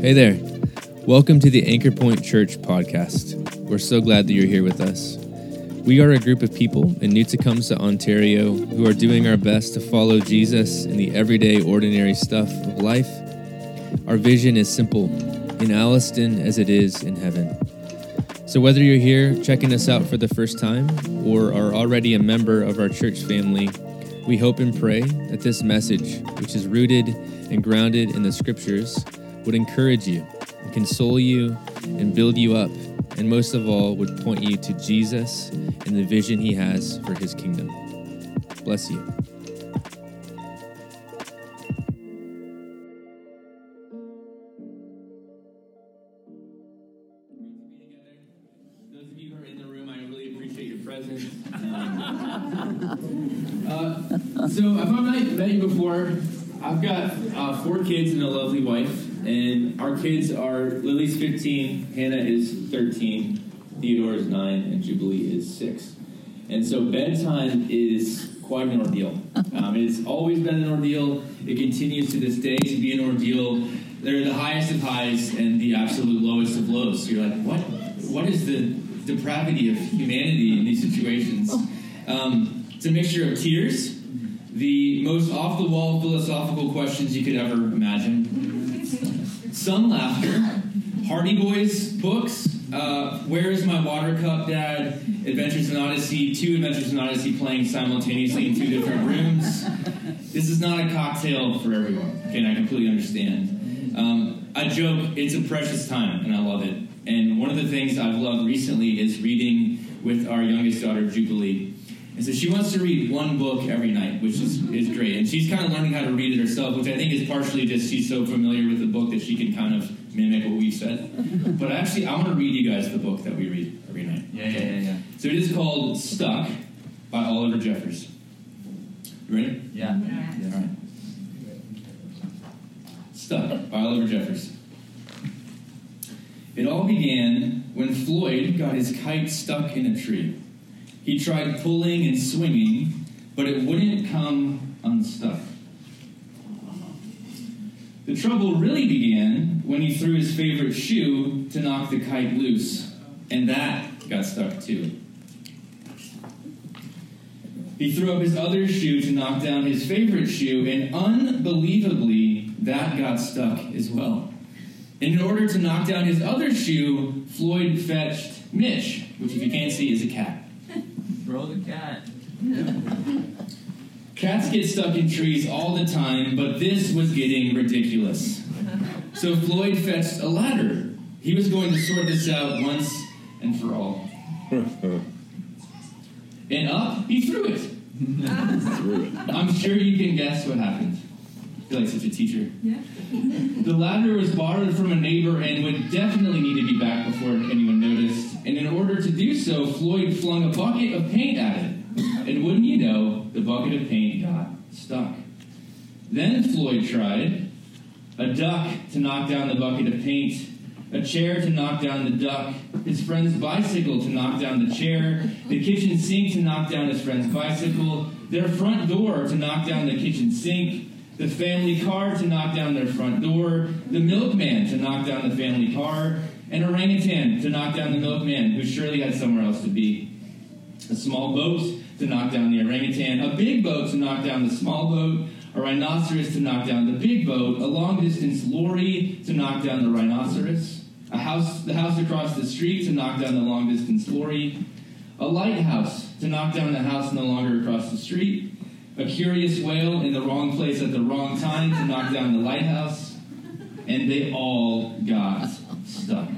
Hey there. Welcome to the Anchor Point Church podcast. We're so glad that you're here with us. We are a group of people in New Tecumseh, Ontario, who are doing our best to follow Jesus in the everyday, ordinary stuff of life. Our vision is simple in Alliston as it is in heaven. So, whether you're here checking us out for the first time or are already a member of our church family, we hope and pray that this message, which is rooted and grounded in the scriptures, would encourage you, and console you, and build you up, and most of all, would point you to Jesus and the vision he has for his kingdom. Bless you. Kids are Lily's 15, Hannah is 13, Theodore is 9, and Jubilee is 6. And so, bedtime is quite an ordeal. Um, it's always been an ordeal. It continues to this day to be an ordeal. They're the highest of highs and the absolute lowest of lows. You're like, what? What is the depravity of humanity in these situations? Um, it's a mixture of tears, the most off the wall philosophical questions you could ever imagine, some laughter, Hardy Boys books, uh, Where is My Water Cup, Dad? Adventures in Odyssey, two Adventures in Odyssey playing simultaneously in two different rooms. This is not a cocktail for everyone, okay, and I completely understand. Um, I joke, it's a precious time, and I love it. And one of the things I've loved recently is reading with our youngest daughter, Jubilee. And so she wants to read one book every night, which is, mm-hmm. is great. And she's kind of learning how to read it herself, which I think is partially just she's so familiar with the book that she can kind of mimic what we've said. But actually, I want to read you guys the book that we read every night. Yeah, yeah, yeah, yeah. So it is called Stuck by Oliver Jeffers. You ready? Yeah. All right. Stuck by Oliver Jeffers. It all began when Floyd got his kite stuck in a tree. He tried pulling and swinging, but it wouldn't come unstuck. The trouble really began when he threw his favorite shoe to knock the kite loose, and that got stuck too. He threw up his other shoe to knock down his favorite shoe, and unbelievably, that got stuck as well. And in order to knock down his other shoe, Floyd fetched Mitch, which, if you can't see, is a cat. Throw the cat. Cats get stuck in trees all the time, but this was getting ridiculous. So Floyd fetched a ladder. He was going to sort this out once and for all. And up, he threw it. I'm sure you can guess what happened. I feel like such a teacher. Yeah. The ladder was borrowed from a neighbor and would definitely need to be back before anyone noticed. And in order to do so, Floyd flung a bucket of paint at it. And wouldn't you know, the bucket of paint got stuck. Then Floyd tried a duck to knock down the bucket of paint, a chair to knock down the duck, his friend's bicycle to knock down the chair, the kitchen sink to knock down his friend's bicycle, their front door to knock down the kitchen sink, the family car to knock down their front door, the milkman to knock down the family car, an orangutan to knock down the milkman, who surely had somewhere else to be, a small boat to knock down the orangutan, a big boat to knock down the small boat, a rhinoceros to knock down the big boat, a long distance lorry to knock down the rhinoceros, a house, the house across the street to knock down the long distance lorry, a lighthouse to knock down the house no longer across the street, a curious whale in the wrong place at the wrong time to knock down the lighthouse, and they all got stuck.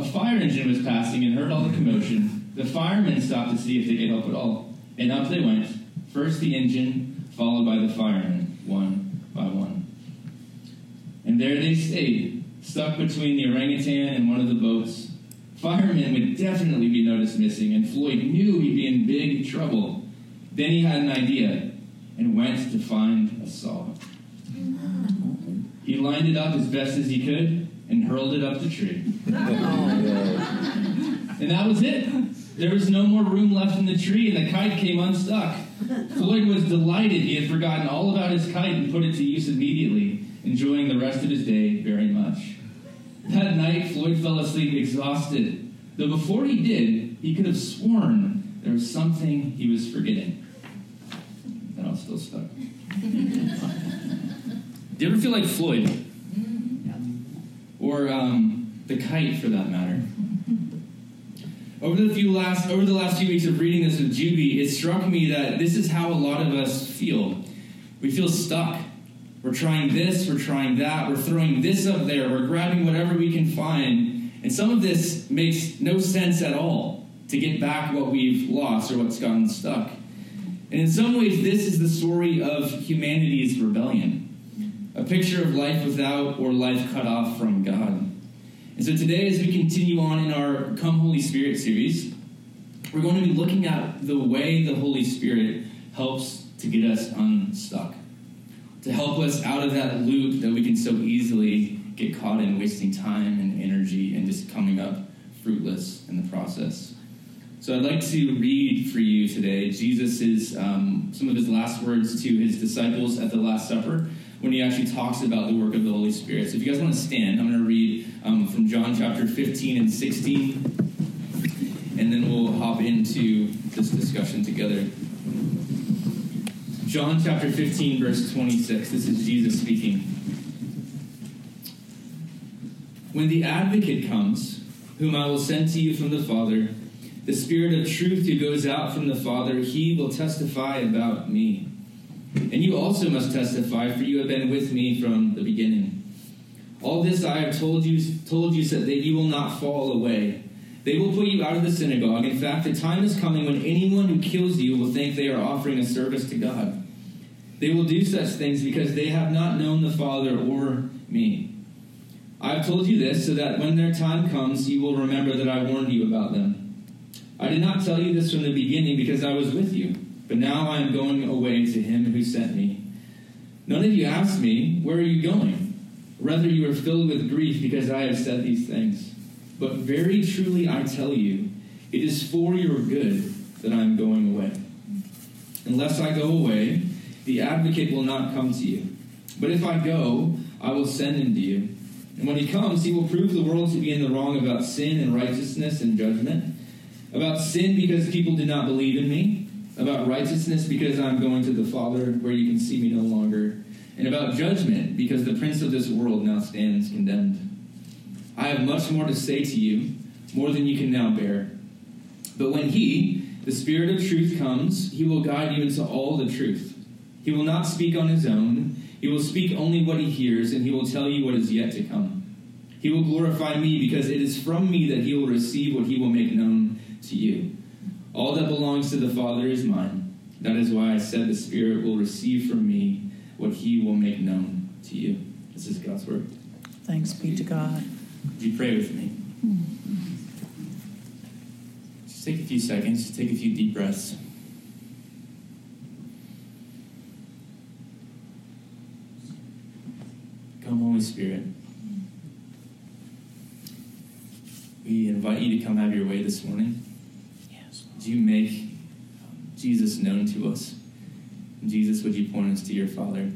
A fire engine was passing and heard all the commotion. The firemen stopped to see if they could help at all, and up they went. First the engine, followed by the firemen, one by one. And there they stayed, stuck between the orangutan and one of the boats. Firemen would definitely be noticed missing, and Floyd knew he'd be in big trouble. Then he had an idea and went to find a saw. He lined it up as best as he could and hurled it up the tree. Oh, and that was it. There was no more room left in the tree, and the kite came unstuck. Floyd was delighted he had forgotten all about his kite and put it to use immediately. enjoying the rest of his day very much. That night, Floyd fell asleep exhausted, though before he did, he could have sworn there was something he was forgetting. And I was still stuck. Do you ever feel like Floyd? Or um, the kite, for that matter? Over the few last over the last few weeks of reading this with Juby, it struck me that this is how a lot of us feel. We feel stuck. We're trying this, we're trying that, we're throwing this up there, we're grabbing whatever we can find, and some of this makes no sense at all to get back what we've lost or what's gotten stuck. And in some ways, this is the story of humanity's rebellion a picture of life without or life cut off from God. And so today, as we continue on in our Come Holy Spirit series, we're going to be looking at the way the Holy Spirit helps to get us unstuck, to help us out of that loop that we can so easily get caught in, wasting time and energy and just coming up fruitless in the process. So I'd like to read for you today Jesus' um, some of his last words to his disciples at the Last Supper when he actually talks about the work of the Holy Spirit. So if you guys want to stand, I'm going to read um, from John chapter 15 and 16, and then we'll hop into this discussion together. John chapter 15, verse 26. This is Jesus speaking. When the advocate comes, whom I will send to you from the Father, the Spirit of truth who goes out from the Father, he will testify about me. And you also must testify, for you have been with me from the beginning. All this I have told you, told you so that you will not fall away. They will put you out of the synagogue. In fact, the time is coming when anyone who kills you will think they are offering a service to God. They will do such things because they have not known the Father or me. I have told you this so that when their time comes, you will remember that I warned you about them. I did not tell you this from the beginning because I was with you, but now I am going away to him who sent me. None of you asked me, Where are you going? Rather, you are filled with grief because I have said these things. But very truly I tell you, it is for your good that I am going away. Unless I go away, the advocate will not come to you. But if I go, I will send him to you. And when he comes, he will prove the world to be in the wrong about sin and righteousness and judgment. About sin because people did not believe in me. About righteousness because I'm going to the Father where you can see me no longer and about judgment, because the prince of this world now stands condemned. I have much more to say to you, more than you can now bear. But when he, the Spirit of truth, comes, he will guide you into all the truth. He will not speak on his own, he will speak only what he hears, and he will tell you what is yet to come. He will glorify me, because it is from me that he will receive what he will make known to you. All that belongs to the Father is mine. That is why I said the Spirit will receive from me what he will make known to you. This is God's word. Thanks be to God. Would you pray with me? Just take a few seconds, just take a few deep breaths. Come, Holy Spirit. We invite you to come have your way this morning. Would you make Jesus known to us? Jesus, would you point us to your Father?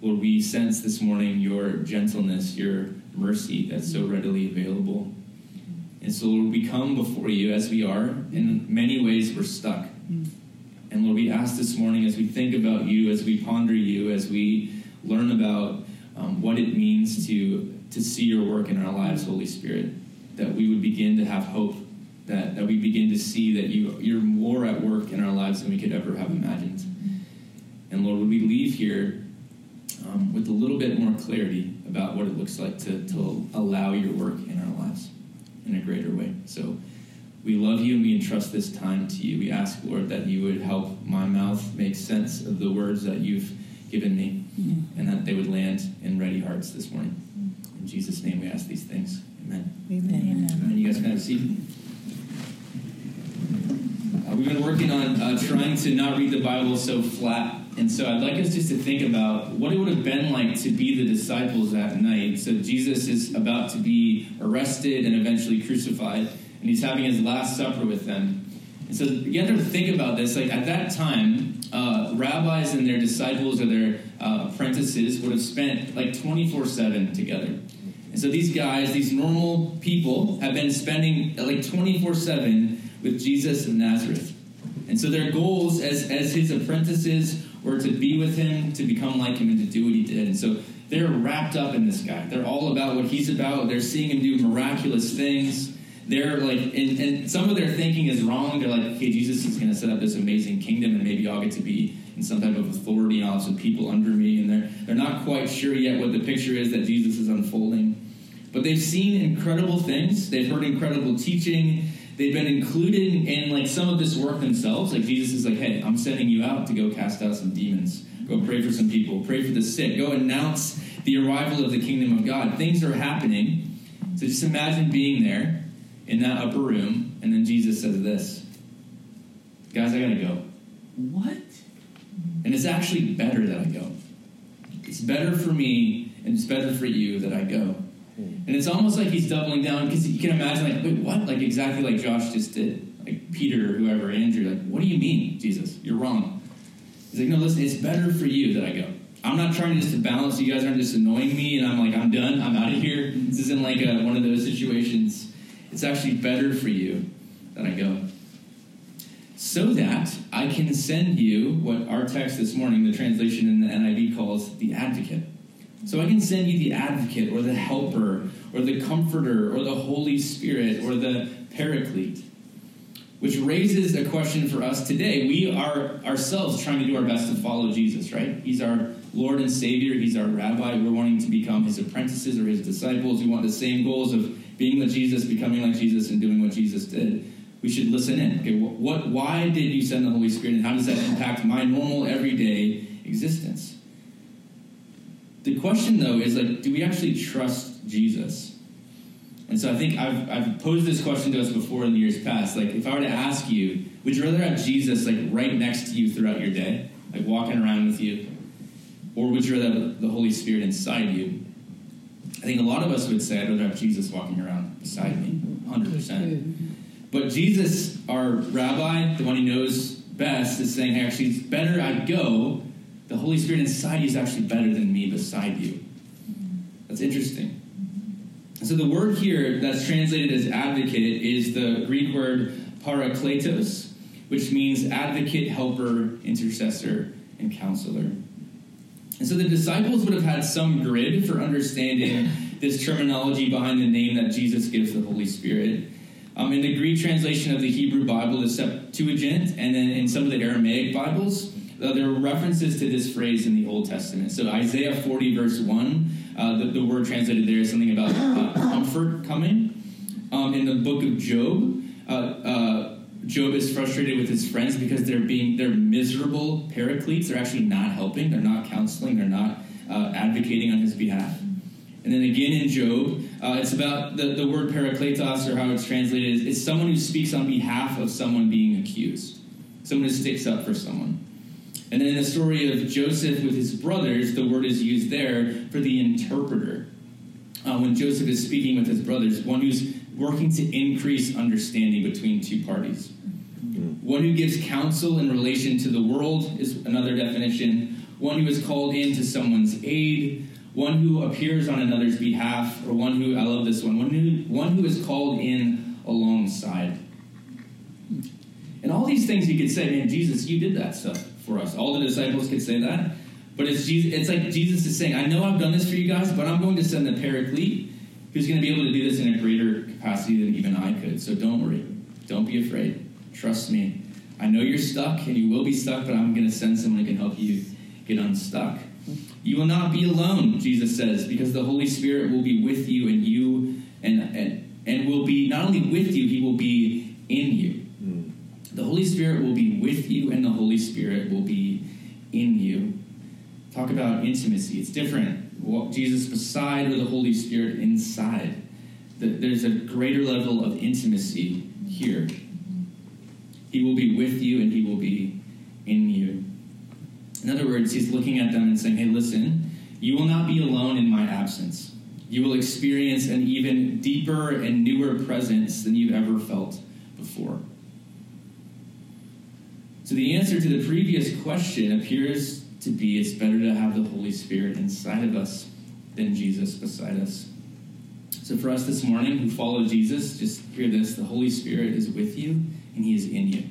Lord, we sense this morning your gentleness, your mercy that's so readily available. And so, Lord, we come before you as we are. In many ways, we're stuck. And Lord, we ask this morning as we think about you, as we ponder you, as we learn about um, what it means to, to see your work in our lives, Holy Spirit, that we would begin to have hope that, that we begin to see that you, you're more at work in our lives than we could ever have imagined. And Lord, would we leave here um, with a little bit more clarity about what it looks like to, to allow your work in our lives in a greater way. So we love you and we entrust this time to you. We ask, Lord, that you would help my mouth make sense of the words that you've given me and that they would land in ready hearts this morning. In Jesus' name we ask these things. Amen. Amen. Amen. You guys can have a seat. Uh, we've been working on uh, trying to not read the Bible so flat. And so I'd like us just to think about what it would have been like to be the disciples that night. So Jesus is about to be arrested and eventually crucified, and he's having his last supper with them. And so you have to think about this. Like at that time, uh, rabbis and their disciples or their uh, apprentices would have spent like 24 7 together. And so these guys, these normal people, have been spending like 24 7 with Jesus of Nazareth. And so their goals as, as his apprentices were to be with him, to become like him, and to do what he did. And so they're wrapped up in this guy. They're all about what he's about. They're seeing him do miraculous things. They're like, and, and some of their thinking is wrong. They're like, okay, Jesus is going to set up this amazing kingdom, and maybe I'll get to be in some type of authority, and I'll have some people under me. And they're, they're not quite sure yet what the picture is that Jesus is unfolding. But they've seen incredible things. They've heard incredible teaching. They've been included in like some of this work themselves. Like Jesus is like, hey, I'm sending you out to go cast out some demons. Go pray for some people. Pray for the sick. Go announce the arrival of the kingdom of God. Things are happening. So just imagine being there in that upper room, and then Jesus says this Guys, I gotta go. What? And it's actually better that I go. It's better for me, and it's better for you that I go. And it's almost like he's doubling down because you can imagine, like, wait, what? Like, exactly like Josh just did. Like, Peter or whoever, Andrew, like, what do you mean, Jesus? You're wrong. He's like, no, listen, it's better for you that I go. I'm not trying just to balance. You guys aren't just annoying me, and I'm like, I'm done. I'm out of here. This isn't like a, one of those situations. It's actually better for you that I go. So that I can send you what our text this morning, the translation in the NIV calls the advocate. So I can send you the advocate or the helper or the comforter or the Holy Spirit or the paraclete. Which raises a question for us today. We are ourselves trying to do our best to follow Jesus, right? He's our Lord and Savior. He's our rabbi. We're wanting to become his apprentices or his disciples. We want the same goals of being with Jesus, becoming like Jesus, and doing what Jesus did. We should listen in. Okay, what, why did you send the Holy Spirit, and how does that impact my normal, everyday existence? The question, though, is like, do we actually trust Jesus? And so I think I've, I've posed this question to us before in the years past. Like, if I were to ask you, would you rather have Jesus like right next to you throughout your day, like walking around with you, or would you rather have the Holy Spirit inside you? I think a lot of us would say I'd rather have Jesus walking around beside me, 100%. But Jesus, our rabbi, the one he knows best, is saying, hey, actually, it's better I go. The Holy Spirit inside you is actually better than me beside you. That's interesting. So the word here that's translated as advocate is the Greek word parakletos, which means advocate, helper, intercessor, and counselor. And so the disciples would have had some grid for understanding this terminology behind the name that Jesus gives the Holy Spirit. Um, in the Greek translation of the Hebrew Bible, the Septuagint, and then in some of the Aramaic Bibles, uh, there are references to this phrase in the Old Testament. So Isaiah 40, verse 1, uh, the, the, word translated there is something about uh, comfort coming. Um, in the book of Job, uh, uh, Job is frustrated with his friends because they're being they're miserable paracletes. They're actually not helping. They're not counseling. They're not uh, advocating on his behalf. And then again in Job, it's about the, the word parakletos, or how it's translated, it's someone who speaks on behalf of someone being accused, someone who sticks up for someone. And then in the story of Joseph with his brothers, the word is used there for the interpreter. Uh, when Joseph is speaking with his brothers, one who's working to increase understanding between two parties. One who gives counsel in relation to the world is another definition. One who is called in to someone's aid. One who appears on another's behalf, or one who, I love this one, one who, one who is called in alongside. And all these things you could say, man, Jesus, you did that stuff for us. All the disciples could say that. But it's, Jesus, it's like Jesus is saying, I know I've done this for you guys, but I'm going to send the paraclete who's going to be able to do this in a greater capacity than even I could. So don't worry. Don't be afraid. Trust me. I know you're stuck and you will be stuck, but I'm going to send someone who can help you get unstuck. You will not be alone, Jesus says, because the Holy Spirit will be with you and you and, and, and will be not only with you, he will be in you. Hmm. The Holy Spirit will be with you and the Holy Spirit will be in you. Talk about intimacy. It's different. Jesus beside or the Holy Spirit inside. There's a greater level of intimacy here. He will be with you and he will be in you. In other words, he's looking at them and saying, hey, listen, you will not be alone in my absence. You will experience an even deeper and newer presence than you've ever felt before. So the answer to the previous question appears to be it's better to have the Holy Spirit inside of us than Jesus beside us. So for us this morning who follow Jesus, just hear this the Holy Spirit is with you and he is in you.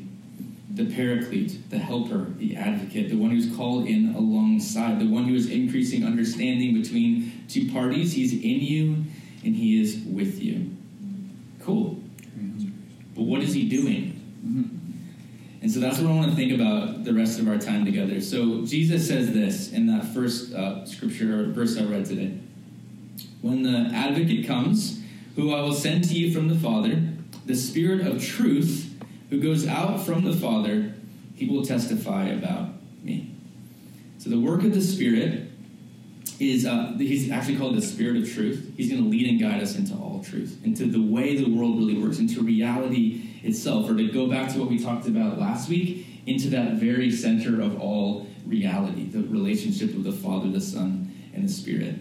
The paraclete, the helper, the advocate, the one who's called in alongside, the one who is increasing understanding between two parties. He's in you and he is with you. Cool. But what is he doing? And so that's what I want to think about the rest of our time together. So Jesus says this in that first uh, scripture verse I read today. When the advocate comes, who I will send to you from the Father, the Spirit of truth, who goes out from the Father, he will testify about me. So the work of the Spirit is, uh, he's actually called the Spirit of truth. He's going to lead and guide us into all truth, into the way the world really works, into reality itself, or to go back to what we talked about last week, into that very center of all reality, the relationship of the Father, the Son, and the Spirit.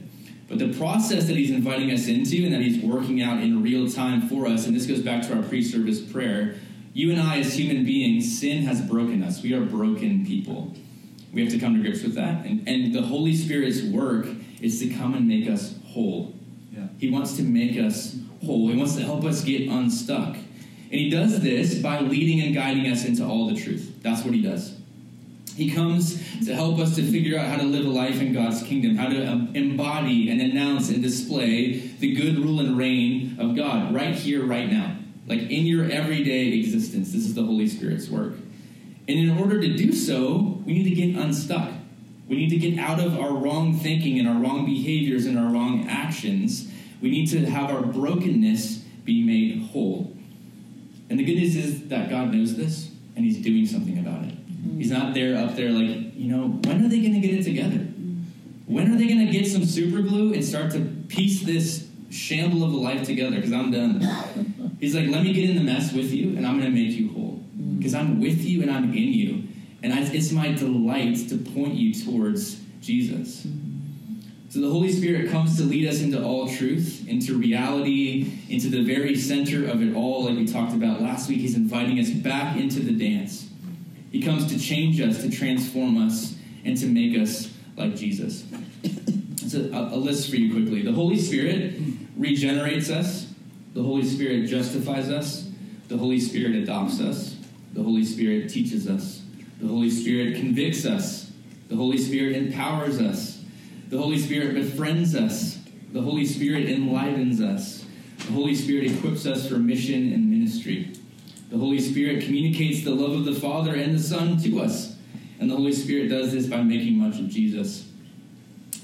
But the process that he's inviting us into and that he's working out in real time for us, and this goes back to our pre service prayer, you and I, as human beings, sin has broken us. We are broken people. We have to come to grips with that. And, and the Holy Spirit's work is to come and make us whole. Yeah. He wants to make us whole, He wants to help us get unstuck. And He does this by leading and guiding us into all the truth. That's what He does. He comes to help us to figure out how to live a life in God's kingdom, how to um, embody and announce and display the good rule and reign of God right here, right now. Like in your everyday existence. This is the Holy Spirit's work. And in order to do so, we need to get unstuck. We need to get out of our wrong thinking and our wrong behaviors and our wrong actions. We need to have our brokenness be made whole. And the good news is that God knows this and He's doing something about it. Mm. He's not there up there like, you know, when are they going to get it together? Mm. When are they going to get some super glue and start to piece this shamble of a life together? Because I'm done. He's like, let me get in the mess with you and I'm going to make you whole. Mm. Because I'm with you and I'm in you. And I, it's my delight to point you towards Jesus. So the Holy Spirit comes to lead us into all truth, into reality, into the very center of it all, like we talked about last week. He's inviting us back into the dance. He comes to change us, to transform us, and to make us like Jesus. It's a, a list for you quickly. The Holy Spirit regenerates us, the Holy Spirit justifies us, the Holy Spirit adopts us, the Holy Spirit teaches us, the Holy Spirit convicts us, the Holy Spirit empowers us, the Holy Spirit befriends us, the Holy Spirit enlivens us, the Holy Spirit equips us for mission and ministry. The Holy Spirit communicates the love of the Father and the Son to us. And the Holy Spirit does this by making much of Jesus.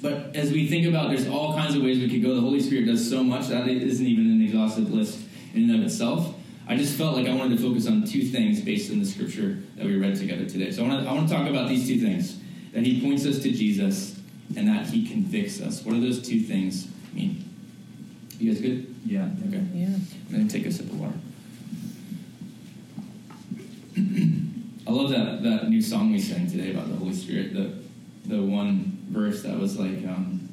But as we think about, there's all kinds of ways we could go. The Holy Spirit does so much that it isn't even an exhaustive list in and of itself. I just felt like I wanted to focus on two things based on the scripture that we read together today. So I want to, I want to talk about these two things that He points us to Jesus and that He convicts us. What do those two things mean? You guys good? Yeah. Okay. Yeah. I'm going to take a sip of water. I love that, that new song we sang today about the Holy Spirit. The, the one verse that was like, um,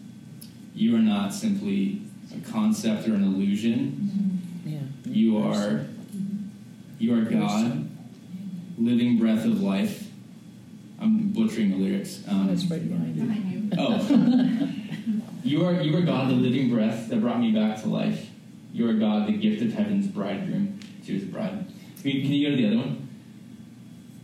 You are not simply a concept or an illusion. Yeah. You are, you are God, living breath of life. I'm butchering the lyrics. Um, That's right behind you. Oh. you are you are God, the living breath that brought me back to life. You are God, the gift of heaven's bridegroom to his bride. Can you, can you go to the other one?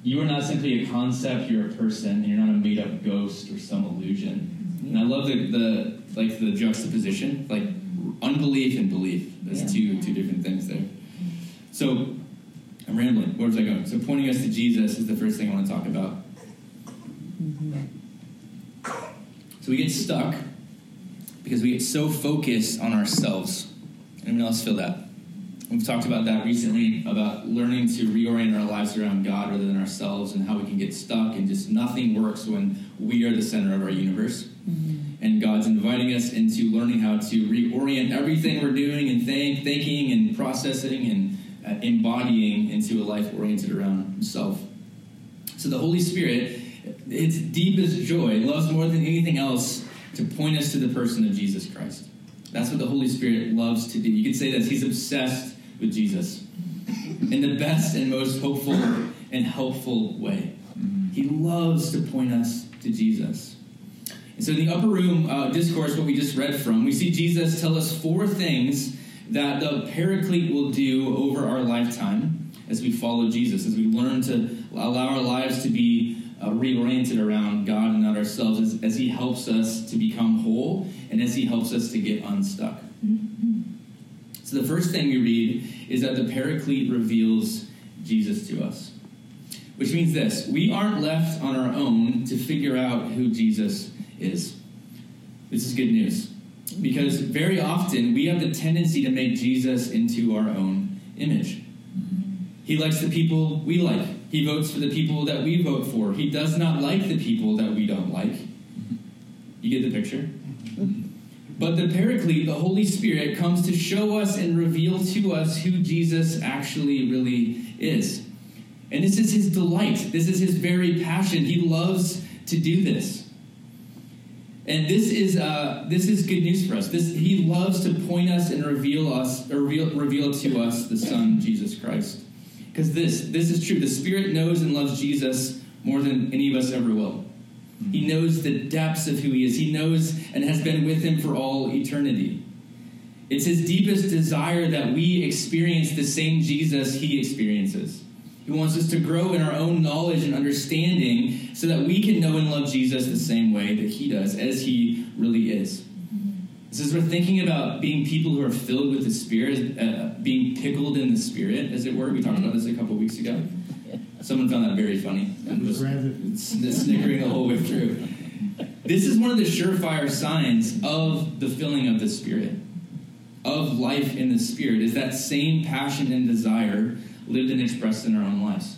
You are not simply a concept, you're a person, and you're not a made up ghost or some illusion. And I love the, the like the juxtaposition, like unbelief and belief. There's two two different things there. So I'm rambling. Where was I going? So pointing us to Jesus is the first thing I want to talk about. So we get stuck because we get so focused on ourselves. Anyone else feel that? We've talked about that recently about learning to reorient our lives around God rather than ourselves and how we can get stuck and just nothing works when we are the center of our universe. And God's inviting us into learning how to reorient everything we're doing and think, thinking and processing and uh, embodying into a life oriented around Himself. So the Holy Spirit, its deepest joy, loves more than anything else to point us to the person of Jesus Christ. That's what the Holy Spirit loves to do. You could say that He's obsessed with Jesus in the best and most hopeful and helpful way. He loves to point us to Jesus. And so, in the upper room uh, discourse, what we just read from, we see Jesus tell us four things that the Paraclete will do over our lifetime as we follow Jesus, as we learn to allow our lives to be uh, reoriented around God and not ourselves, as, as He helps us to become whole and as He helps us to get unstuck. So, the first thing we read is that the Paraclete reveals Jesus to us, which means this we aren't left on our own to figure out who Jesus is. This is good news because very often we have the tendency to make Jesus into our own image. He likes the people we like. He votes for the people that we vote for. He does not like the people that we don't like. You get the picture? But the Paraclete, the Holy Spirit, comes to show us and reveal to us who Jesus actually really is. And this is his delight. This is his very passion. He loves to do this. And this is uh, this is good news for us. This he loves to point us and reveal us reveal, reveal to us the Son Jesus Christ. Because this this is true. The Spirit knows and loves Jesus more than any of us ever will. Hmm. He knows the depths of who he is. He knows and has been with him for all eternity. It's his deepest desire that we experience the same Jesus he experiences. He wants us to grow in our own knowledge and understanding so that we can know and love Jesus the same way that he does, as he really is. So, as we're thinking about being people who are filled with the Spirit, uh, being pickled in the Spirit, as it were, we talked about this a couple weeks ago. Someone found that very funny. And was snickering the whole way through. This is one of the surefire signs of the filling of the Spirit, of life in the Spirit, is that same passion and desire lived and expressed in our own lives.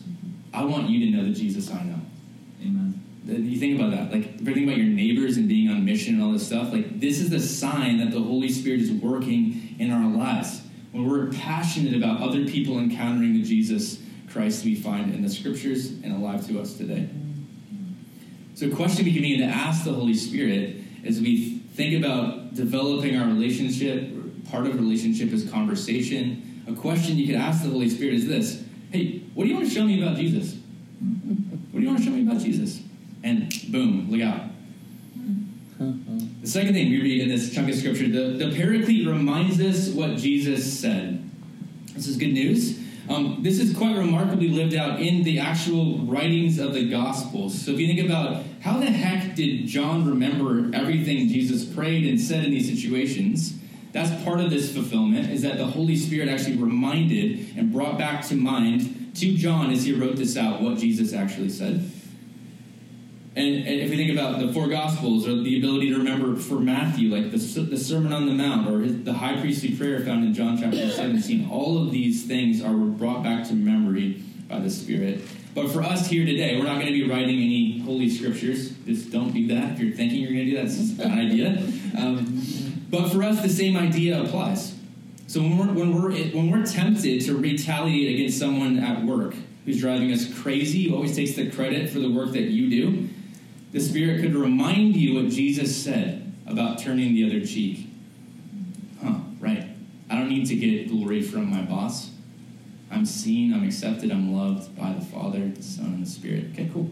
I want you to know the Jesus I know. Amen. You think about that, like if about your neighbors and being on mission and all this stuff, like this is the sign that the Holy Spirit is working in our lives. When we're passionate about other people encountering the Jesus Christ we find in the scriptures and alive to us today. So, a question we can begin to ask the Holy Spirit as we think about developing our relationship, part of relationship is conversation. A question you could ask the Holy Spirit is this Hey, what do you want to show me about Jesus? What do you want to show me about Jesus? And boom, look out. The second thing we read in this chunk of scripture, the, the Paraclete reminds us what Jesus said. This is good news. Um, this is quite remarkably lived out in the actual writings of the Gospels. So if you think about how the heck did John remember everything Jesus prayed and said in these situations, that's part of this fulfillment, is that the Holy Spirit actually reminded and brought back to mind to John as he wrote this out what Jesus actually said. And, and, if we think about the four Gospels, or the ability to remember for Matthew, like the, the Sermon on the Mount, or his, the high priestly prayer found in John chapter 17, all of these things are brought back to memory by the Spirit. But for us here today, we're not going to be writing any holy scriptures. Just don't do that. If you're thinking you're going to do that, it's a bad idea. Um, but for us, the same idea applies. So when we're, when we're when we're tempted to retaliate against someone at work who's driving us crazy, who always takes the credit for the work that you do, the Spirit could remind you what Jesus said about turning the other cheek. Huh, right. I don't need to get glory from my boss. I'm seen, I'm accepted, I'm loved by the Father, the Son, and the Spirit. Okay, cool.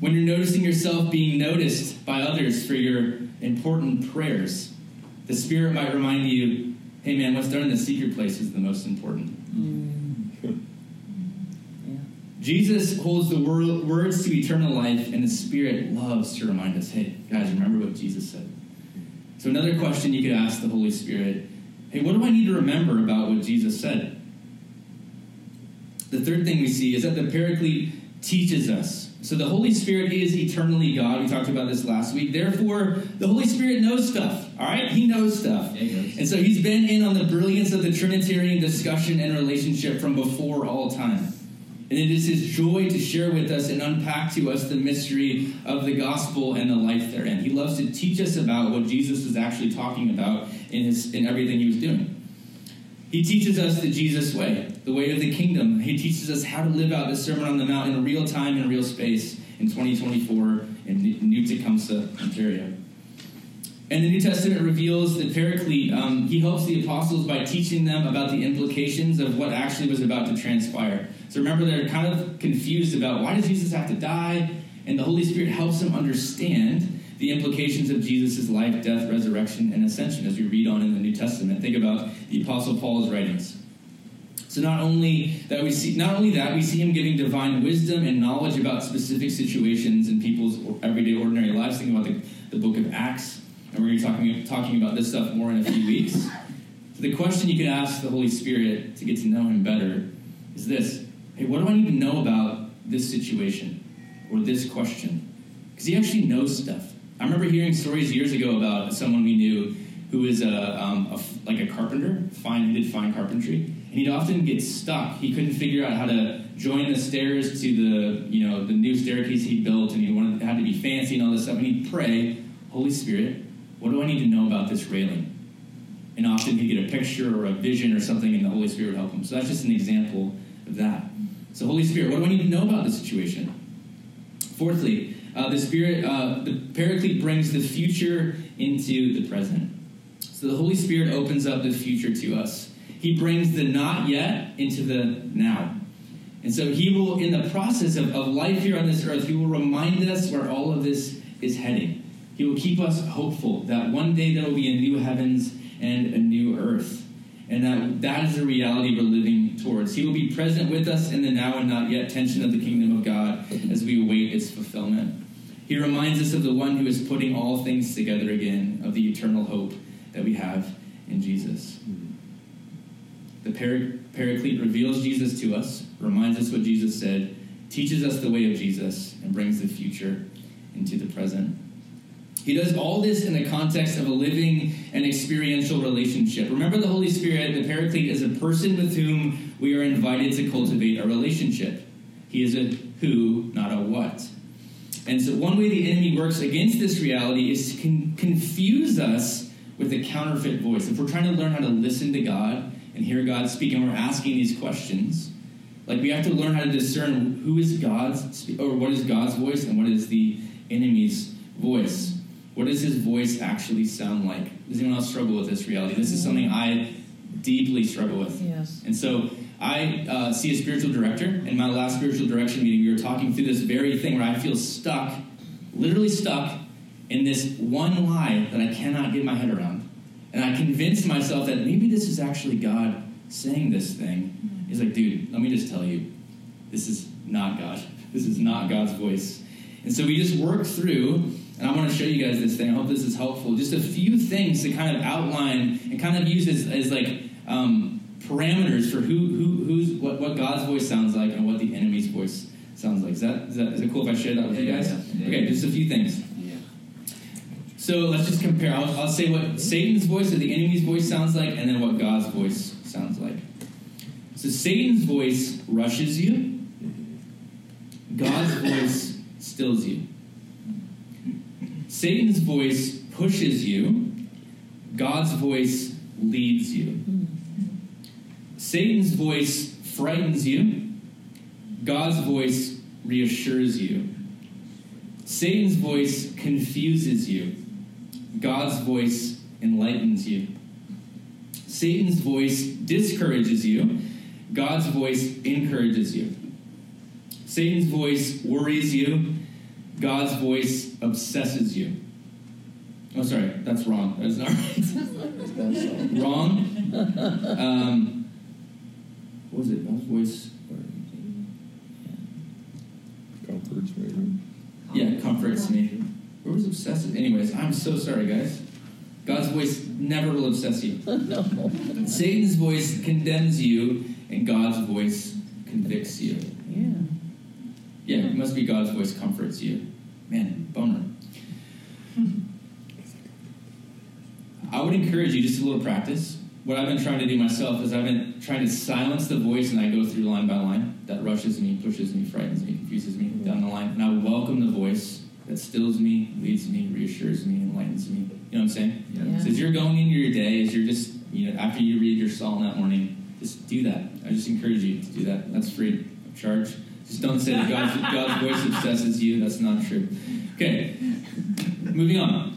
When you're noticing yourself being noticed by others for your important prayers, the Spirit might remind you hey, man, what's done in the secret place is the most important. Mm. Jesus holds the wor- words to eternal life, and the Spirit loves to remind us hey, guys, remember what Jesus said. So, another question you could ask the Holy Spirit hey, what do I need to remember about what Jesus said? The third thing we see is that the Paraclete teaches us. So, the Holy Spirit is eternally God. We talked about this last week. Therefore, the Holy Spirit knows stuff, all right? He knows stuff. Yeah, he knows. And so, he's been in on the brilliance of the Trinitarian discussion and relationship from before all time. And it is his joy to share with us and unpack to us the mystery of the gospel and the life therein. He loves to teach us about what Jesus was actually talking about in, his, in everything he was doing. He teaches us the Jesus way, the way of the kingdom. He teaches us how to live out the Sermon on the Mount in real time and real space in 2024 in New Tecumseh, Ontario. And the New Testament reveals that Paraclete, um, he helps the apostles by teaching them about the implications of what actually was about to transpire. So remember, they're kind of confused about why does Jesus have to die? And the Holy Spirit helps them understand the implications of Jesus' life, death, resurrection, and ascension as we read on in the New Testament. Think about the Apostle Paul's writings. So not only that we see not only that we see him giving divine wisdom and knowledge about specific situations in people's everyday ordinary lives. Think about the, the book of Acts, and we're going to be talking talking about this stuff more in a few weeks. So the question you can ask the Holy Spirit to get to know him better is this: Hey, what do I need to know about this situation or this question? Because he actually knows stuff. I remember hearing stories years ago about someone we knew who was a, um, a like a carpenter, fine, he did fine carpentry and he'd often get stuck. He couldn't figure out how to join the stairs to the you know the new staircase he built, and he wanted had to be fancy and all this stuff. And he'd pray, Holy Spirit, what do I need to know about this railing? And often he'd get a picture or a vision or something, and the Holy Spirit would help him. So that's just an example of that. So Holy Spirit, what do I need to know about the situation? Fourthly, uh, the Spirit, uh, the Paraclete brings the future into the present. So the Holy Spirit opens up the future to us. He brings the not yet into the now. And so he will, in the process of, of life here on this earth, he will remind us where all of this is heading. He will keep us hopeful that one day there will be a new heavens and a new earth. And that that is the reality we're living towards. He will be present with us in the now and not yet tension of the kingdom of God as we await its fulfillment. He reminds us of the one who is putting all things together again, of the eternal hope that we have in Jesus. Mm-hmm. The Paraclete reveals Jesus to us, reminds us what Jesus said, teaches us the way of Jesus, and brings the future into the present. He does all this in the context of a living and experiential relationship. Remember, the Holy Spirit, the Paraclete, is a person with whom we are invited to cultivate a relationship. He is a who, not a what. And so, one way the enemy works against this reality is to con- confuse us with a counterfeit voice. If we're trying to learn how to listen to God, and hear God speak, and we're asking these questions, like we have to learn how to discern who is God's or what is God's voice and what is the enemy's voice. What does his voice actually sound like? Does anyone else struggle with this reality? This is something I deeply struggle with. Yes. And so I uh, see a spiritual director. In my last spiritual direction meeting, we were talking through this very thing where I feel stuck, literally stuck, in this one lie that I cannot get my head around. And I convinced myself that maybe this is actually God saying this thing. He's like, dude, let me just tell you, this is not God. This is not God's voice. And so we just worked through, and I want to show you guys this thing. I hope this is helpful. Just a few things to kind of outline and kind of use as, as like um, parameters for who, who, who's, what, what God's voice sounds like and what the enemy's voice sounds like. Is that, is that, is it cool if I share that with you guys? yeah, yeah. Okay, just a few things. Yeah. So let's just compare. I'll, I'll say what Satan's voice or the enemy's voice sounds like, and then what God's voice sounds like. So Satan's voice rushes you, God's voice stills you. Satan's voice pushes you, God's voice leads you. Satan's voice frightens you, God's voice reassures you. Satan's voice confuses you. God's voice enlightens you. Satan's voice discourages you. God's voice encourages you. Satan's voice worries you. God's voice obsesses you. Oh, sorry, that's wrong. That's not right. wrong. Um, what was it? God's voice. Comforts me. Yeah, comforts me. Where was obsessive? Anyways, I'm so sorry, guys. God's voice never will obsess you. No. Satan's voice condemns you, and God's voice convicts you. Yeah. Yeah, it must be God's voice comforts you. Man, bummer. I would encourage you just a little practice. What I've been trying to do myself is I've been trying to silence the voice and I go through line by line that rushes me, pushes me, frightens me, confuses me down the line. And I welcome the voice that stills me, leads me, reassures me, enlightens me. You know what I'm saying? Yeah. So as you're going into your day, as you're just, you know, after you read your psalm that morning, just do that. I just encourage you to do that. That's free of charge. Just don't say that God's, God's voice obsesses you. That's not true. Okay, moving on.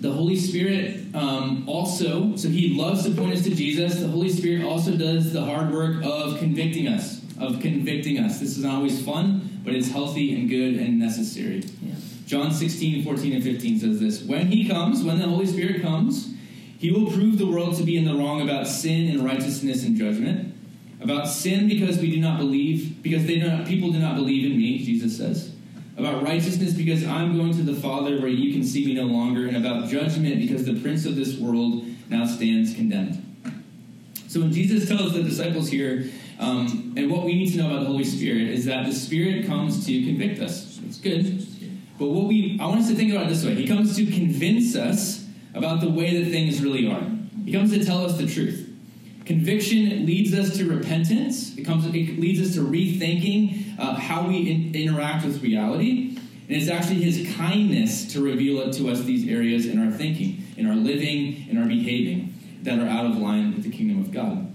The the Holy Spirit um, also, so He loves to point us to Jesus. The Holy Spirit also does the hard work of convicting us, of convicting us. This is not always fun, but it's healthy and good and necessary. Yeah. John 16, 14, and 15 says this When He comes, when the Holy Spirit comes, He will prove the world to be in the wrong about sin and righteousness and judgment. About sin because we do not believe, because they do not, people do not believe in me, Jesus says about righteousness because I'm going to the Father where you can see me no longer, and about judgment because the prince of this world now stands condemned. So when Jesus tells the disciples here, um, and what we need to know about the Holy Spirit is that the Spirit comes to convict us. It's good. But what we I want us to think about it this way. He comes to convince us about the way that things really are. He comes to tell us the truth. Conviction leads us to repentance. It comes. It leads us to rethinking uh, how we in, interact with reality, and it's actually His kindness to reveal it to us these areas in our thinking, in our living, in our behaving that are out of line with the kingdom of God.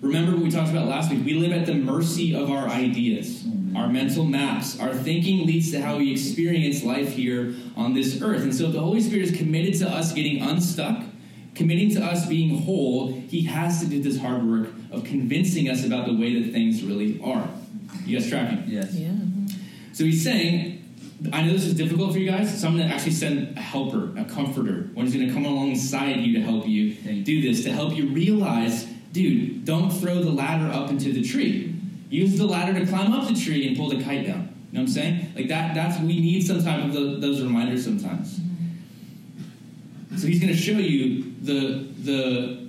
Remember what we talked about last week. We live at the mercy of our ideas, our mental maps. Our thinking leads to how we experience life here on this earth. And so, the Holy Spirit is committed to us getting unstuck committing to us being whole, he has to do this hard work of convincing us about the way that things really are. You guys tracking? Yes. Yeah. So he's saying, I know this is difficult for you guys, so I'm going to actually send a helper, a comforter, one who's going to come alongside you to help you do this, to help you realize, dude, don't throw the ladder up into the tree. Use the ladder to climb up the tree and pull the kite down. You know what I'm saying? Like that. That's we need some type of the, those reminders sometimes. Mm-hmm. So he's going to show you the the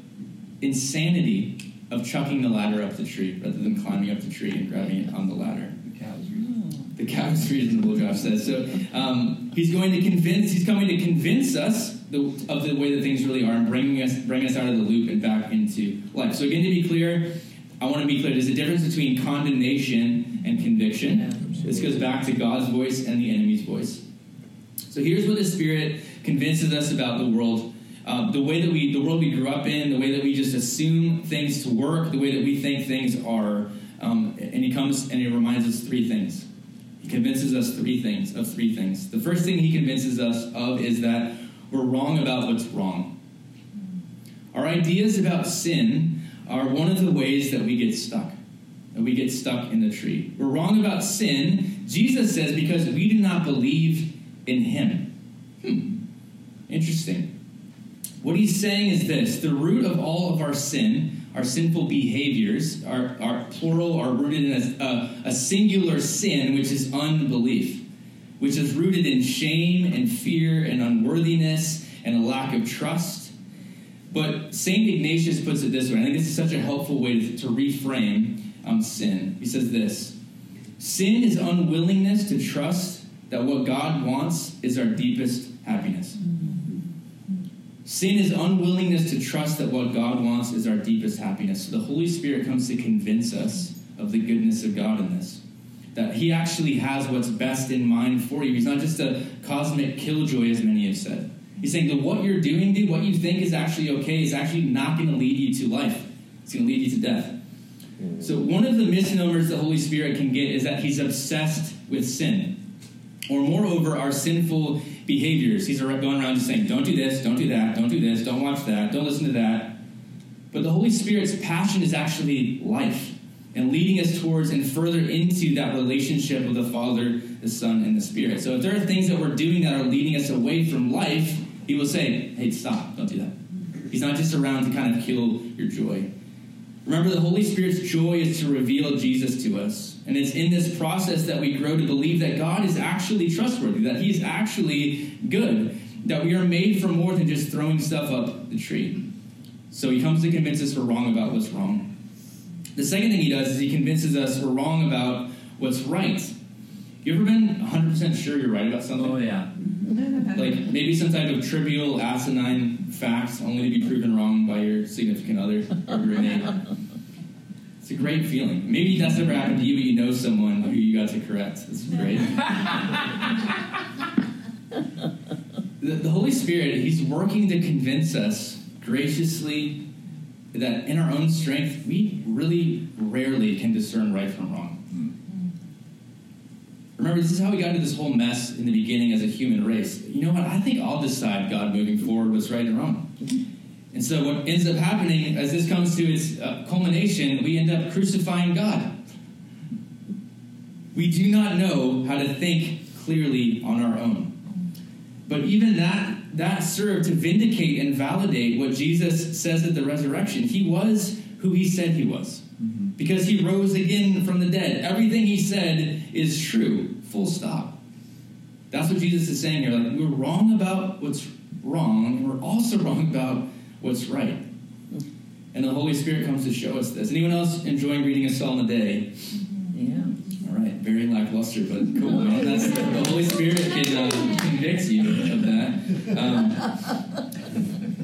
insanity of chucking the ladder up the tree rather than climbing up the tree and grabbing it on the ladder. The cow is reasonable. The cow is reasonable, Josh says. So um, he's going to convince. He's coming to convince us the, of the way that things really are and bringing us bring us out of the loop and back into life. So again, to be clear, I want to be clear. There's a difference between condemnation and conviction. This goes back to God's voice and the enemy's voice. So here's what the Spirit convinces us about the world. Uh, the way that we, the world we grew up in, the way that we just assume things to work, the way that we think things are. Um, and he comes and he reminds us three things. He convinces us three things of three things. The first thing he convinces us of is that we're wrong about what's wrong. Our ideas about sin are one of the ways that we get stuck. That we get stuck in the tree. We're wrong about sin, Jesus says, because we do not believe in him. Hmm. Interesting. What he's saying is this the root of all of our sin, our sinful behaviors, our, plural, are rooted in a, a, a singular sin, which is unbelief, which is rooted in shame and fear and unworthiness and a lack of trust. But St. Ignatius puts it this way. I think this is such a helpful way to, to reframe um, sin. He says this Sin is unwillingness to trust that what God wants is our deepest happiness. Sin is unwillingness to trust that what God wants is our deepest happiness. So the Holy Spirit comes to convince us of the goodness of God in this. That He actually has what's best in mind for you. He's not just a cosmic killjoy, as many have said. He's saying that what you're doing, dude, what you think is actually okay, is actually not going to lead you to life. It's going to lead you to death. So one of the misnomers the Holy Spirit can get is that He's obsessed with sin or moreover our sinful behaviors. He's going around just saying, don't do this, don't do that, don't do this, don't watch that, don't listen to that. But the Holy Spirit's passion is actually life and leading us towards and further into that relationship with the Father, the Son, and the Spirit. So if there are things that we're doing that are leading us away from life, He will say, hey, stop, don't do that. He's not just around to kind of kill your joy. Remember, the Holy Spirit's joy is to reveal Jesus to us. And it's in this process that we grow to believe that God is actually trustworthy, that He is actually good, that we are made for more than just throwing stuff up the tree. So He comes to convince us we're wrong about what's wrong. The second thing He does is He convinces us we're wrong about what's right. You ever been 100% sure you're right about something? Oh yeah. Like maybe some type of trivial, asinine fact, only to be proven wrong by your significant other or roommate. It's a great feeling. Maybe that's never happened to you, but you know someone who you got to correct. It's great. the, the Holy Spirit, He's working to convince us graciously that in our own strength, we really rarely can discern right from wrong. Remember, this is how we got into this whole mess in the beginning as a human race. You know what? I think I'll decide, God, moving forward, what's right and wrong. And so, what ends up happening as this comes to its uh, culmination, we end up crucifying God. We do not know how to think clearly on our own. But even that, that served to vindicate and validate what Jesus says at the resurrection. He was who he said he was because he rose again from the dead. Everything he said is true, full stop. That's what Jesus is saying here. Like, we're wrong about what's wrong, and we're also wrong about what's right. And the Holy Spirit comes to show us this. Anyone else enjoying reading a psalm a day? Yeah. All right, very lackluster, but cool, man. That's the Holy Spirit can uh, convict you of that. Um,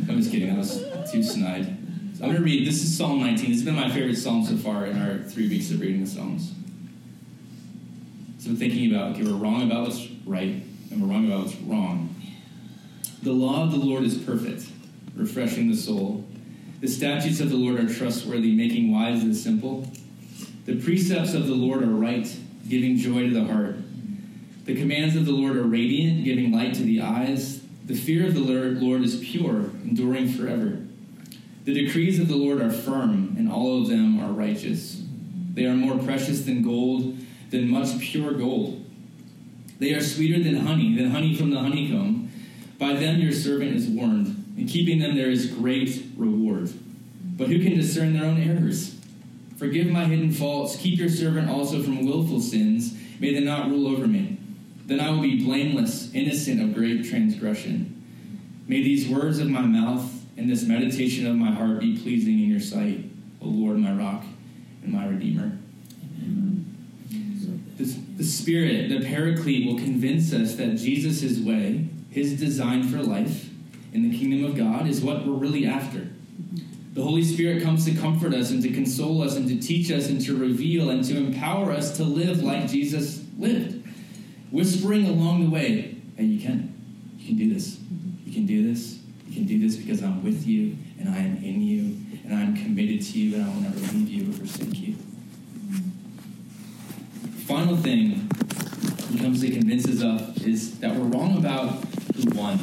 I'm just kidding. I was too snide. So I'm going to read. This is Psalm 19. This has been my favorite psalm so far in our three weeks of reading the Psalms. So thinking about okay, we're wrong about what's right, and we're wrong about what's wrong. The law of the Lord is perfect, refreshing the soul. The statutes of the Lord are trustworthy, making wise the simple. The precepts of the Lord are right, giving joy to the heart. The commands of the Lord are radiant, giving light to the eyes. The fear of the Lord is pure, enduring forever. The decrees of the Lord are firm, and all of them are righteous. They are more precious than gold, than much pure gold. They are sweeter than honey, than honey from the honeycomb. By them your servant is warned. In keeping them there is great reward. But who can discern their own errors? Forgive my hidden faults. Keep your servant also from willful sins. May they not rule over me. Then I will be blameless, innocent of great transgression. May these words of my mouth and this meditation of my heart be pleasing in your sight, O Lord, my rock and my redeemer. The, the Spirit, the Paraclete, will convince us that Jesus' way, his design for life in the kingdom of God, is what we're really after. The Holy Spirit comes to comfort us and to console us and to teach us and to reveal and to empower us to live like Jesus lived, whispering along the way, hey, you can. You can do this. You can do this. Can do this because I'm with you and I am in you and I'm committed to you and I will never leave you or forsake you. Final thing he comes to convince us of is that we're wrong about who won.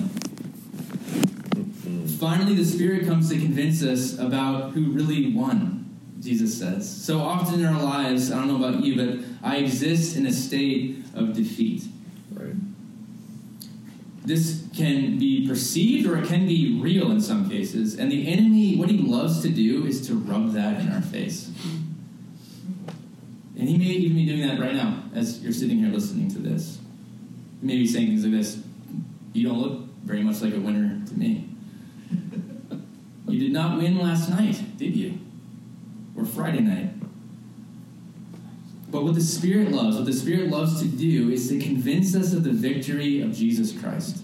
Finally, the Spirit comes to convince us about who really won, Jesus says. So often in our lives, I don't know about you, but I exist in a state of defeat. This can be perceived or it can be real in some cases. And the enemy, what he loves to do is to rub that in our face. And he may even be doing that right now as you're sitting here listening to this. He may be saying things like this You don't look very much like a winner to me. You did not win last night, did you? Or Friday night. But what the Spirit loves, what the Spirit loves to do is to convince us of the victory of Jesus Christ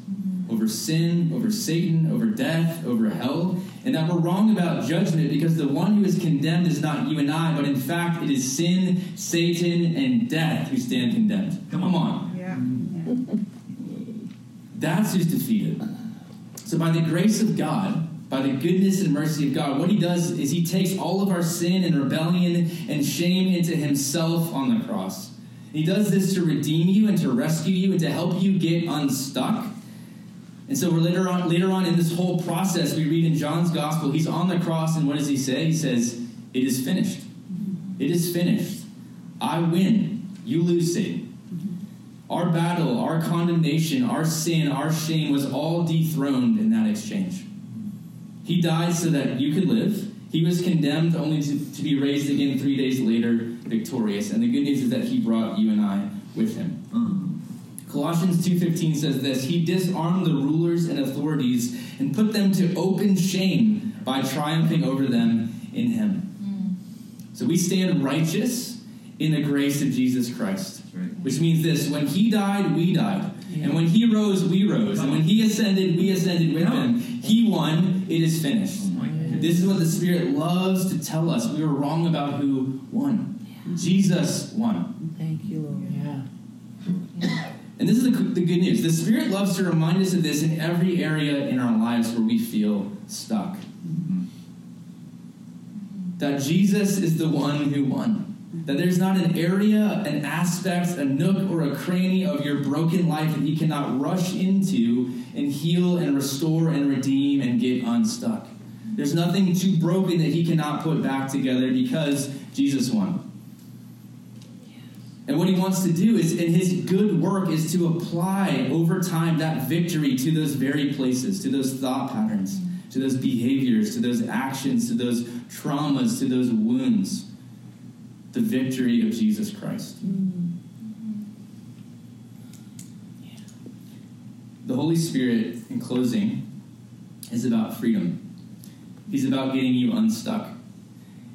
over sin, over Satan, over death, over hell, and that we're wrong about judgment because the one who is condemned is not you and I, but in fact it is sin, Satan, and death who stand condemned. Come on. Yeah. That's who's defeated. So, by the grace of God, by the goodness and mercy of God, what he does is he takes all of our sin and rebellion and shame into himself on the cross. He does this to redeem you and to rescue you and to help you get unstuck. And so we're later on later on in this whole process, we read in John's gospel, he's on the cross, and what does he say? He says, It is finished. It is finished. I win. You lose, Satan. Our battle, our condemnation, our sin, our shame was all dethroned in that exchange. He died so that you could live. He was condemned only to, to be raised again three days later, victorious. And the good news is that he brought you and I with him. Colossians 2:15 says this, he disarmed the rulers and authorities and put them to open shame by triumphing over them in him. Mm. So we stand righteous in the grace of Jesus Christ. Right. Which means this when he died, we died. And when he rose, we rose. And when he ascended, we ascended with him. He won, it is finished. Oh my mm-hmm. goodness. This is what the Spirit loves to tell us. We were wrong about who won. Jesus won. Thank you, Lord. Yeah. And this is the, the good news. The Spirit loves to remind us of this in every area in our lives where we feel stuck. Mm-hmm. That Jesus is the one who won. That there's not an area, an aspect, a nook, or a cranny of your broken life that He cannot rush into and heal and restore and redeem and get unstuck. There's nothing too broken that He cannot put back together because Jesus won. And what he wants to do is, in his good work, is to apply over time that victory to those very places, to those thought patterns, to those behaviors, to those actions, to those traumas, to those wounds. The victory of Jesus Christ. Mm. The Holy Spirit, in closing, is about freedom. He's about getting you unstuck.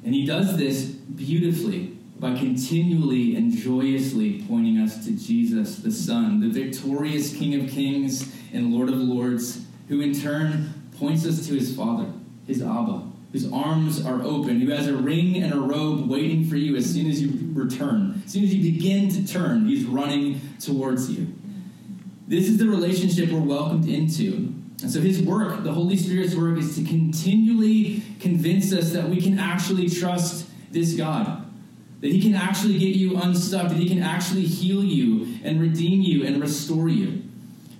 And he does this beautifully by continually and joyously pointing us to Jesus, the Son, the victorious King of Kings and Lord of Lords, who in turn points us to his Father, his Abba, whose arms are open, who has a ring and a robe waiting for you as soon as you return. As soon as you begin to turn, he's running towards you. This is the relationship we're welcomed into. And so his work, the Holy Spirit's work, is to continually convince us that we can actually trust this God. That he can actually get you unstuck, that he can actually heal you and redeem you and restore you.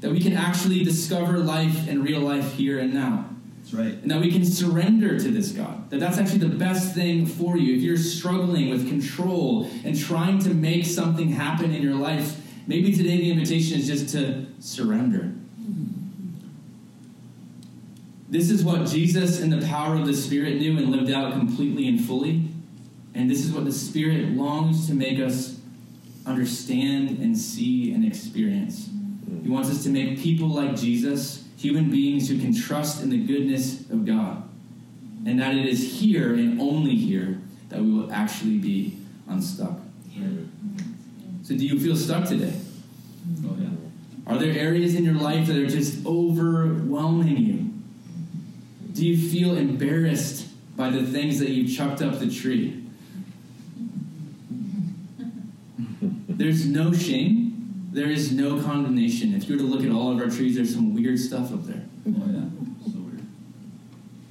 That we can actually discover life and real life here and now. That's right. And that we can surrender to this God. That that's actually the best thing for you. If you're struggling with control and trying to make something happen in your life, maybe today the invitation is just to surrender. This is what Jesus and the power of the Spirit knew and lived out completely and fully. And this is what the Spirit longs to make us understand and see and experience. He wants us to make people like Jesus, human beings who can trust in the goodness of God. And that it is here and only here that we will actually be unstuck. So, do you feel stuck today? Oh, yeah. Are there areas in your life that are just overwhelming you? Do you feel embarrassed by the things that you chucked up the tree? There's no shame. There is no condemnation. If you were to look at all of our trees, there's some weird stuff up there. Oh, yeah. So weird.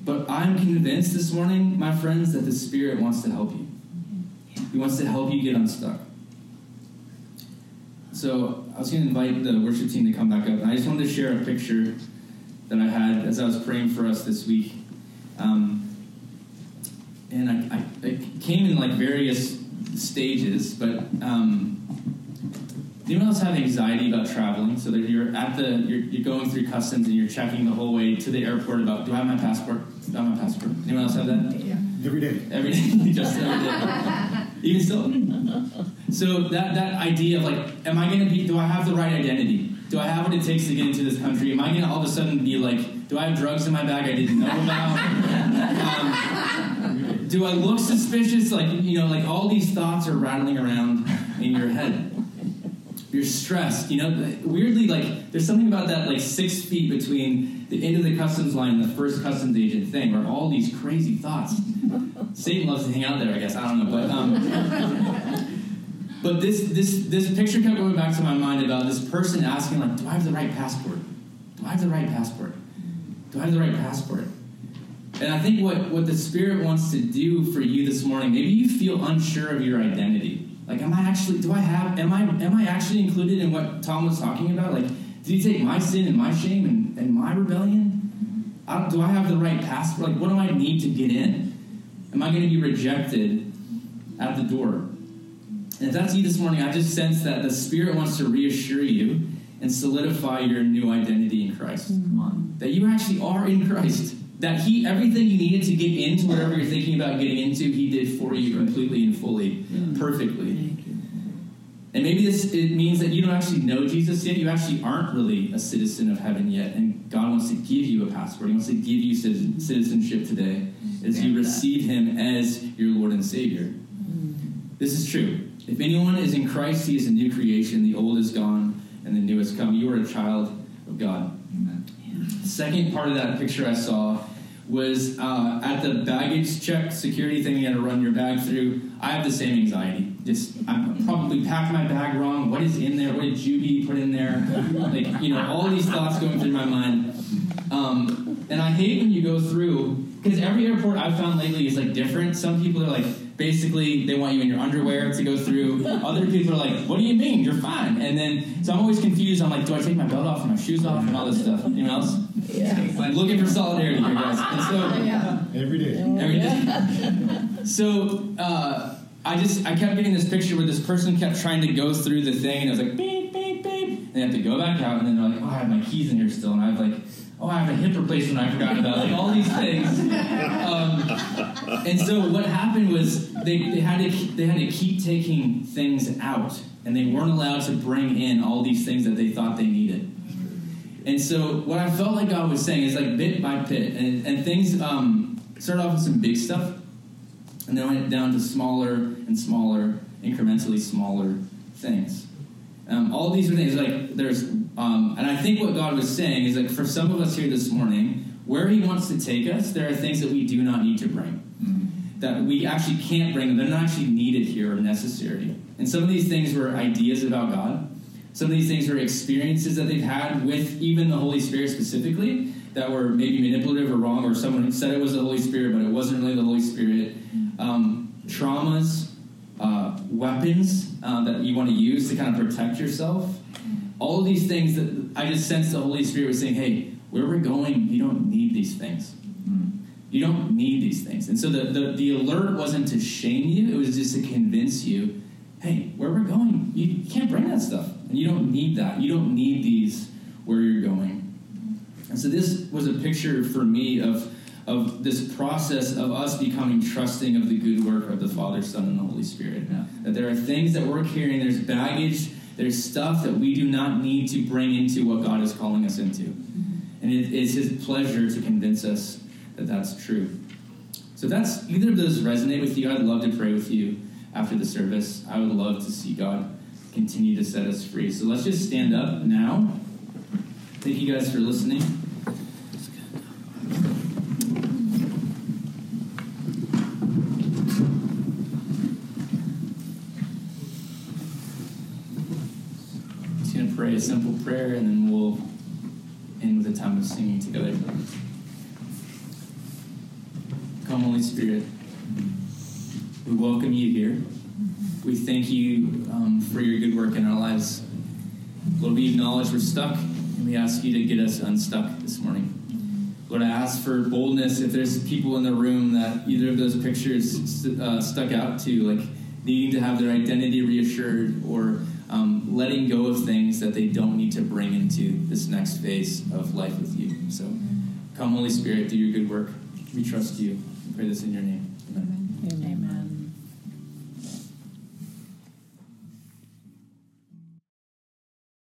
But I'm convinced this morning, my friends, that the Spirit wants to help you. He wants to help you get unstuck. So I was going to invite the worship team to come back up, and I just wanted to share a picture that I had as I was praying for us this week. Um, and I, I, it came in like various stages, but um, anyone else have anxiety about traveling? So that you're at the you're, you're going through customs and you're checking the whole way to the airport about do I have my passport? Do I have my passport? Anyone else have that? Every day. Every day, just every day. Even still. So that that idea of like, am I gonna be? Do I have the right identity? Do I have what it takes to get into this country? Am I gonna all of a sudden be like, do I have drugs in my bag I didn't know about? Um, do I look suspicious? Like you know, like all these thoughts are rattling around in your head. You're stressed. You know, weirdly, like there's something about that like six feet between the end of the customs line and the first customs agent thing, where all these crazy thoughts. Satan loves to hang out there, I guess. I don't know, but um, but this this this picture kept going back to my mind about this person asking like, "Do I have the right passport? Do I have the right passport? Do I have the right passport?" And I think what what the Spirit wants to do for you this morning, maybe you feel unsure of your identity. Like, am I actually? Do I have? Am I? Am I actually included in what Tom was talking about? Like, did he take my sin and my shame and, and my rebellion? I do I have the right passport? Like, what do I need to get in? Am I going to be rejected at the door? And if that's you this morning, I just sense that the Spirit wants to reassure you and solidify your new identity in Christ. Mm-hmm. Come on. That you actually are in Christ. That He, everything you needed to get into whatever you're thinking about getting into, He did for you completely and fully, perfectly. And maybe this it means that you don't actually know Jesus yet. You actually aren't really a citizen of heaven yet, and God wants to give you a passport. He wants to give you citizenship today as you receive Him as your Lord and Savior. This is true. If anyone is in Christ, he is a new creation. The old is gone, and the new has come. You are a child of God. Amen. The second part of that picture I saw was uh, at the baggage check security thing you had to run your bag through. I have the same anxiety. Just I probably packed my bag wrong. What is in there? What did Judy put in there? Like you know, all these thoughts going through my mind. Um, And I hate when you go through because every airport I've found lately is like different. Some people are like basically they want you in your underwear to go through. Other people are like, "What do you mean? You're fine." And then so I'm always confused. I'm like, "Do I take my belt off and my shoes off and all this stuff?" Anyone else? Yeah. I'm looking for solidarity here, guys. And so Yeah. Every day. Every day. So uh, I just I kept getting this picture where this person kept trying to go through the thing, and it was like beep beep beep, and they have to go back out, and then they're like, oh, I have my keys in here still, and I have like, oh, I have a hip replacement I forgot about, like all these things. Um, and so what happened was they, they had to they had to keep taking things out, and they weren't allowed to bring in all these things that they thought they needed. And so what I felt like God was saying is like bit by bit, and, and things um, started off with some big stuff, and then went down to smaller and smaller, incrementally smaller things. Um, all these are things like there's, um, and I think what God was saying is like for some of us here this morning, where He wants to take us, there are things that we do not need to bring, that we actually can't bring them. They're not actually needed here or necessary. And some of these things were ideas about God. Some of these things were experiences that they've had with even the Holy Spirit specifically that were maybe manipulative or wrong, or someone said it was the Holy Spirit, but it wasn't really the Holy Spirit. Um, traumas, uh, weapons uh, that you want to use to kind of protect yourself. All of these things that I just sense the Holy Spirit was saying, hey, where we're going, you don't need these things. You don't need these things. And so the, the, the alert wasn't to shame you, it was just to convince you hey, where we're going, you can't bring that stuff. And you don't need that. You don't need these where you're going. And so this was a picture for me of, of this process of us becoming trusting of the good work of the Father, Son, and the Holy Spirit. Yeah. That there are things that we're carrying, there's baggage, there's stuff that we do not need to bring into what God is calling us into. And it is His pleasure to convince us that that's true. So if that's either of those resonate with you, I'd love to pray with you after the service. I would love to see God continue to set us free. So let's just stand up now. Thank you guys for listening. Just gonna pray a simple prayer and then we'll end with a time of singing together. Come, Holy Spirit. We welcome you here. We thank you um, for your good work in our lives. Lord, we acknowledge we're stuck, and we ask you to get us unstuck this morning. Lord, I ask for boldness if there's people in the room that either of those pictures uh, stuck out to, like needing to have their identity reassured or um, letting go of things that they don't need to bring into this next phase of life with you. So come, Holy Spirit, do your good work. We trust you. We pray this in your name.